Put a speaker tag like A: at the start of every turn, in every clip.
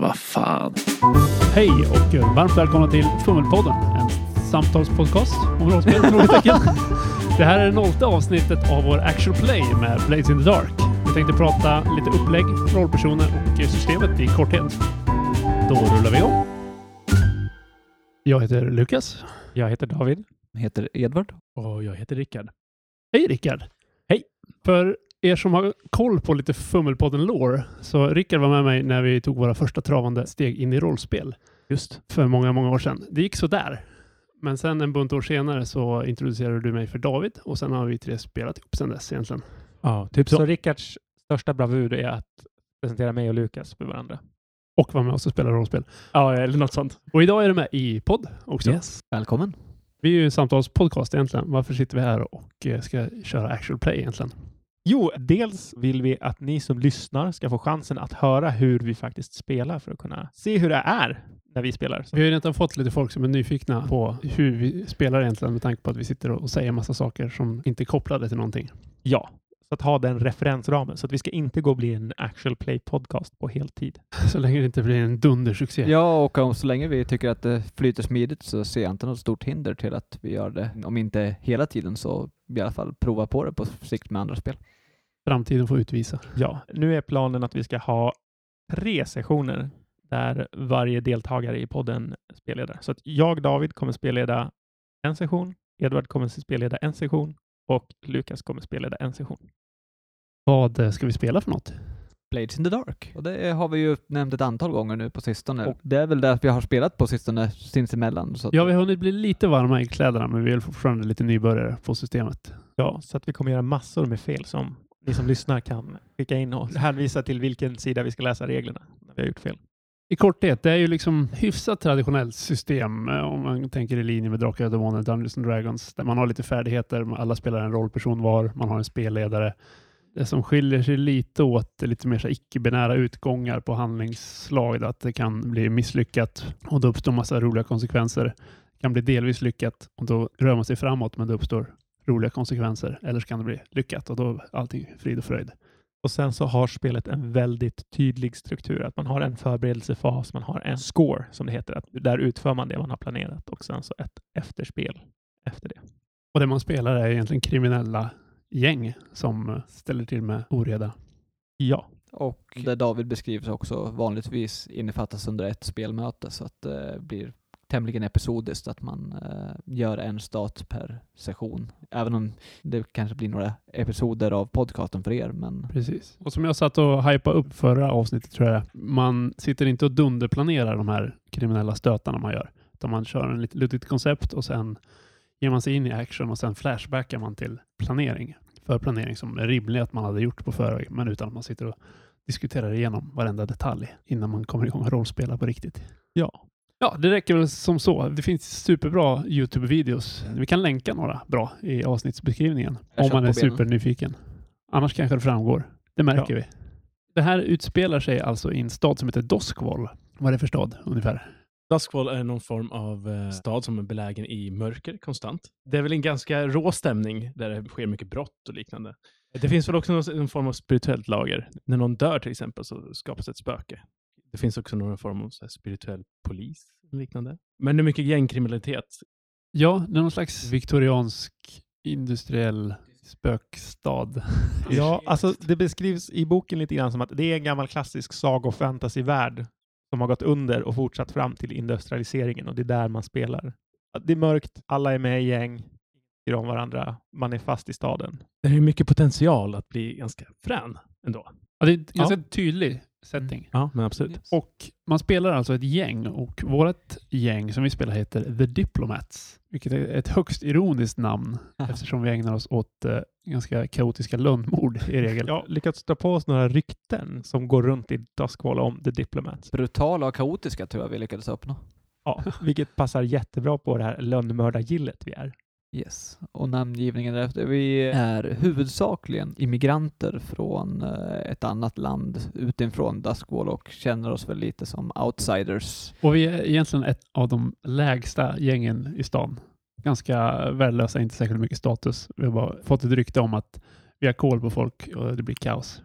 A: Vad fan.
B: Hej och varmt välkomna till Fummelpodden, en samtalspodcast om rollspel. det här är det nollte avsnittet av vår actual play med Blades in the Dark. Vi tänkte prata lite upplägg, rollpersoner och systemet i korthet. Då rullar vi igång. Jag heter Lukas.
C: Jag heter David.
D: Jag heter Edvard.
C: Och jag heter Rickard.
B: Hej Rickard!
C: Hej.
B: För er som har koll på lite Fummelpodden-lore, så Rickard var med mig när vi tog våra första travande steg in i rollspel
C: Just.
B: för många, många år sedan. Det gick så där. Men sen en bunt år senare så introducerade du mig för David och sen har vi tre spelat ihop sen dess egentligen.
C: Ja, typ
B: Så-
C: så. Rickards största bravur är att presentera mig och Lukas för varandra.
B: Och var med oss och spelade rollspel.
C: Ja, eller något sånt.
B: Och idag är du med i podd också.
C: Yes.
D: Välkommen.
B: Vi är ju en samtalspodcast egentligen. Varför sitter vi här och eh, ska köra actual play egentligen?
C: Jo, dels vill vi att ni som lyssnar ska få chansen att höra hur vi faktiskt spelar för att kunna se hur det är när vi spelar. Så,
B: Vi har ju redan fått lite folk som är nyfikna på hur vi spelar egentligen med tanke på att vi sitter och säger massa saker som inte är kopplade till någonting.
C: ja, så att ha den referensramen. Så att vi ska inte gå och bli en actual play podcast på heltid.
B: Så länge det inte blir en dundersuccé.
D: Ja, och om så länge vi tycker att det flyter smidigt så ser jag inte något stort hinder till att vi gör det. Om inte hela tiden så i alla fall prova på det på sikt med andra spel.
B: Framtiden får utvisa.
C: Ja, nu är planen att vi ska ha tre sessioner där varje deltagare i podden spelleder. Så att jag, David, kommer spelleda en session, Edvard kommer spelleda en session och Lukas kommer spelleda en session.
B: Vad eh, ska vi spela för något?
D: Blades in the Dark. Och det har vi ju nämnt ett antal gånger nu på sistone. Och det är väl det vi har spelat på sistone sinsemellan. Så att
B: Ja, vi har hunnit bli lite varma i kläderna, men vi är fortfarande lite nybörjare på systemet.
C: Ja, så att vi kommer göra massor med fel som ni som lyssnar kan skicka in och hänvisa till vilken sida vi ska läsa reglerna när vi har gjort fel.
B: I korthet, det är ju liksom hyfsat traditionellt system eh, om man tänker i linje med Drakar och Demoner, Dungeons and Dragons, där man har lite färdigheter, alla spelar en rollperson var, man har en spelledare. Det som skiljer sig lite åt är lite mer så här icke-binära utgångar på handlingsslag, att det kan bli misslyckat och då uppstår massa roliga konsekvenser. Det kan bli delvis lyckat och då rör man sig framåt, men det uppstår roliga konsekvenser. Eller så kan det bli lyckat och då är allting frid och fröjd.
C: Och sen så har spelet en väldigt tydlig struktur. Att man har en förberedelsefas, man har en score som det heter. Att där utför man det man har planerat och sen så ett efterspel efter det.
B: Och det man spelar är egentligen kriminella gäng som eh, ställer till med oreda.
C: Ja,
D: Och det David beskrivs också vanligtvis innefattas under ett spelmöte så att det blir tämligen episodiskt att man eh, gör en stat per session. Även om det kanske blir några episoder av podcasten för er, men
B: Precis. Och som jag satt och hypade upp förra avsnittet tror jag, man sitter inte och dunderplanerar de här kriminella stötarna man gör, utan man kör en lite luddigt koncept och sen ger man sig in i action och sen flashbackar man till planering. För planering som är rimlig att man hade gjort på förväg, men utan att man sitter och diskuterar igenom varenda detalj innan man kommer igång och rollspela på riktigt.
C: ja.
B: Ja, det räcker väl som så. Det finns superbra YouTube-videos. Vi kan länka några bra i avsnittsbeskrivningen
D: Jag
B: om man är supernyfiken. Annars kanske det framgår. Det märker
C: Ja.
B: vi. Det här utspelar sig alltså i en stad som heter Doskvol. Vad är det för stad ungefär?
E: Duskwall är någon form av eh, stad som är belägen i mörker konstant. Det är väl en ganska rå stämning där det sker mycket brott och liknande. Det finns väl också någon, någon form av spirituellt lager. När någon dör till exempel så skapas ett spöke. Det finns också någon form av så här, spirituell polis och liknande. Men det är mycket gängkriminalitet.
B: Ja, det är någon slags viktoriansk industriell spökstad.
C: Ja, alltså det beskrivs i boken lite grann som att det är en gammal klassisk sago och fantasyvärld som har gått under och fortsatt fram till industrialiseringen och det är där man spelar. Det är mörkt, alla är med i gäng, tycker om varandra, man är fast i staden.
E: Det är mycket potential att bli ganska frän ändå.
B: Ja, det är ganska tydlig setting.
E: Ja, men absolut.
B: Och man spelar alltså ett gäng och vårt gäng som vi spelar heter The Diplomats. Vilket är ett högst ironiskt namn eftersom vi ägnar oss åt eh, ganska kaotiska lönnmord i regel.
C: Jag har lyckats dra på oss några rykten som går runt i Duskwall om The Diplomats.
D: brutala och kaotiska tror jag vi lyckades uppnå.
C: Ja, vilket passar jättebra på det här lönnmördargillet vi är.
D: Yes. Och namngivningen därefter. Vi är huvudsakligen immigranter från eh, ett annat land utifrån Duskwall och känner oss väl lite som outsiders.
B: Och vi är egentligen ett av de lägsta gängen i stan. Ganska värdelösa, inte särskilt mycket status. Vi har bara fått ett rykte om att vi har koll på folk och det blir kaos.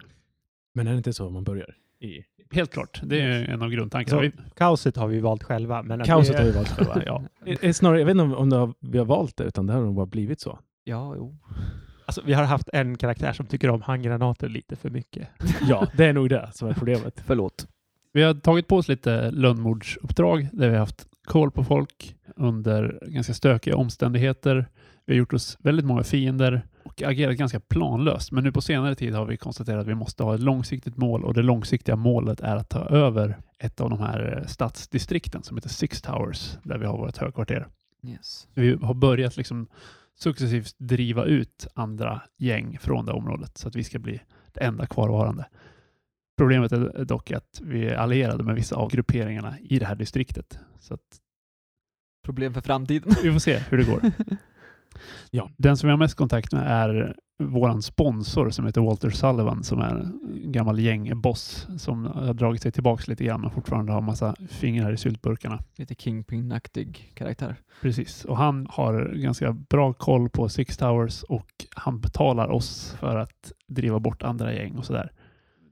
E: Men är det inte så man börjar? I,
B: Helt klart. Det är en av grundtankarna.
C: Så,
B: Vi-
C: kaoset har vi valt själva. Men
E: kaoset
C: det-
E: har vi valt själva. Ja. Eh, eh, Snarare, jag vet inte om, om det har, vi har valt det, utan det har nog bara blivit så.
D: Ja, jo.
C: Alltså, vi har haft en karaktär som tycker om handgranater lite för mycket.
E: Ja, det är nog det som är problemet.
D: Förlåt.
B: Vi har tagit på oss lite lönnmordsuppdrag där vi har haft koll på folk under ganska stökiga omständigheter. Vi har gjort oss väldigt många fiender och agerat ganska planlöst. Men nu på senare tid har vi konstaterat att vi måste ha ett långsiktigt mål och det långsiktiga målet är att ta över ett av de här eh, stadsdistrikten som heter Six Towers där vi har vårt högkvarter.
D: Yes.
B: Vi har börjat liksom successivt driva ut andra gäng från det området så att vi ska bli det enda kvarvarande. Problemet är dock att vi är allierade med vissa av grupperingarna i det här distriktet. Så
D: Problem för framtiden.
B: vi får se hur det går.
E: Ja.
B: Den som vi har mest kontakt med är vår sponsor som heter Walter Sullivan som är en gammal gängboss som har dragit sig tillbaka lite grann men fortfarande har massa fingrar i syltburkarna.
D: Lite Kingpin-aktig karaktär.
B: Precis, och han har ganska bra koll på Six Towers och han betalar oss för att driva bort andra gäng och sådär.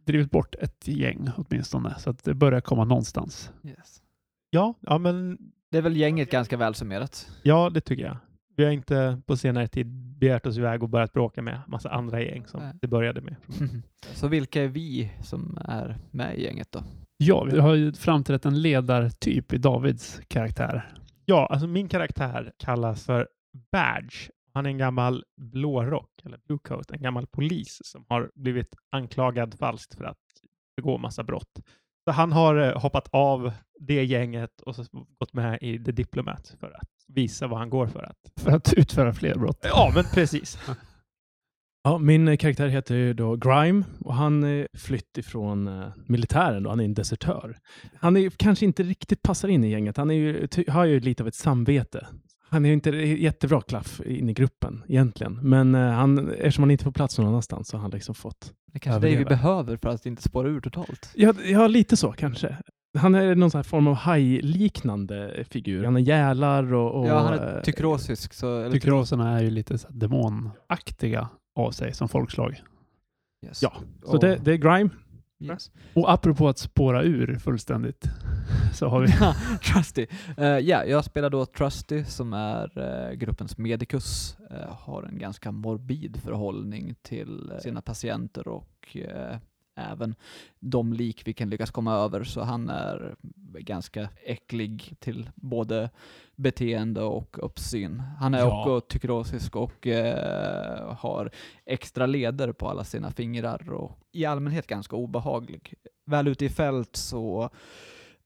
B: Drivit bort ett gäng åtminstone, så att det börjar komma någonstans.
D: Yes.
C: Ja, ja, men
D: Det är väl gänget ganska väl summerat.
C: ja, det tycker jag. Vi har inte på senare tid begärt oss iväg och börjat bråka med massa andra gäng som
D: Nej.
C: det började med.
D: Så vilka är vi som är med i gänget då?
B: Ja, vi har ju framträtt en ledartyp i Davids karaktär.
C: Ja, alltså min karaktär kallas för Badge. Han är en gammal blårock, eller blue coat, en gammal polis som har blivit anklagad falskt för att begå massa brott. Så han har eh, hoppat av det gänget och så gått med i The Diplomat för att visa vad han går för att.
B: För att utföra fler brott.
C: Ja, men precis.
E: Ja, min eh, karaktär heter ju då Grime och han är flytt ifrån eh, militären då. Han är en desertör. Han är, kanske inte riktigt passar in i gänget. Han är ju, har ju lite av ett samvete. Han är ju inte jättebra klaff in i gruppen egentligen. Men eh, han, eftersom han inte får plats någon annanstans så har han liksom fått...
D: Det är kanske det vi behöver för att inte spåra ur totalt.
E: Ja, ja lite så kanske. Han är någon sån här form av haj-liknande figur. Han har gälar och... och
D: ja, han
E: eh,
D: är tykrosisk. Så, eller
B: Tykroserna är ju lite så demonaktiga av sig som folkslag.
D: Yes.
E: Ja, så
D: Och-
E: det, det är Grime.
D: Yes.
B: Och apropå att spåra ur fullständigt så har vi
D: Trusty. Eh, Ja, jag spelar då Trusty som är eh, gruppens medicus. eh, har en ganska morbid förhållning till eh, sina patienter och eh, även de lik vi kan lyckas komma över. Så han är ganska äcklig till både beteende och uppsyn. Han är
E: Ja.
D: också tykrosisk och eh, har extra leder på alla sina fingrar och i allmänhet ganska obehaglig. Väl ute i fält så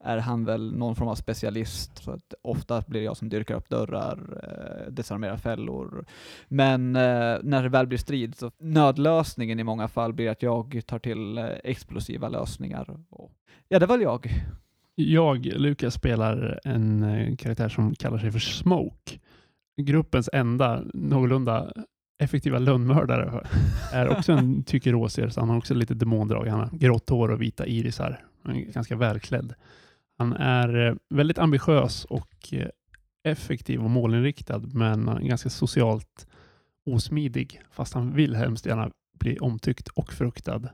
D: är han väl någon form av specialist, så att ofta blir det jag som dyrkar upp dörrar, eh, desarmerar fällor. Men eh, när det väl blir strid, så nödlösningen i många fall blir att jag tar till eh, explosiva lösningar. Och, ja, det var väl jag.
B: Jag, Lukas, spelar en eh, karaktär som kallar sig för Smoke. Gruppens enda någorlunda effektiva lönnmördare är också en tykerosier, så han har också lite demondrag. Han har grått hår och vita irisar. Han är ganska välklädd. Han är eh, väldigt ambitiös och eh, effektiv och målinriktad, men ganska socialt osmidig, fast han vill hemskt gärna bli omtyckt och fruktad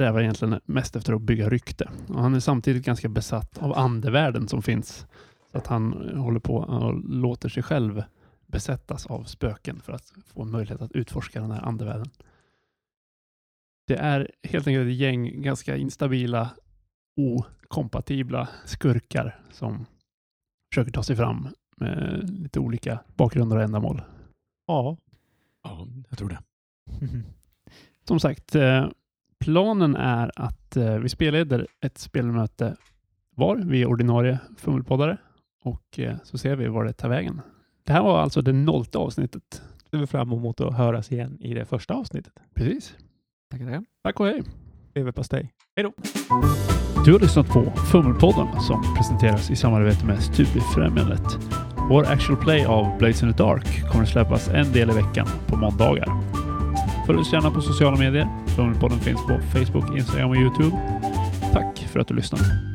B: strävar egentligen mest efter att bygga rykte. Och han är samtidigt ganska besatt av andevärlden som finns. Så att han eh, håller på och låter sig själv besättas av spöken för att få en möjlighet att utforska den här andevärlden. Det är helt enkelt ett gäng ganska instabila, okompatibla skurkar som försöker ta sig fram med lite olika bakgrunder och ändamål.
C: Ja,
E: Ja, jag tror det.
B: Som sagt, eh, planen är att eh, vi spelleder ett spelmöte var, vi är ordinarie fummelpoddare och eh, så ser vi var det tar vägen. Det här var alltså det nollte avsnittet.
C: ser vi fram emot att höras igen i det första avsnittet.
B: Precis.
D: Tackar, tackar.
B: Tack och hej.
C: Leverpastej.
B: Du har lyssnat på Fummelpodden som presenteras i samarbete med Studiefrämjandet. Vår actual play av Blades in the Dark kommer att släppas en del i veckan på måndagar. Följ oss gärna på sociala medier. Fummelpodden finns på Facebook, Instagram och Youtube. Tack för att du lyssnade.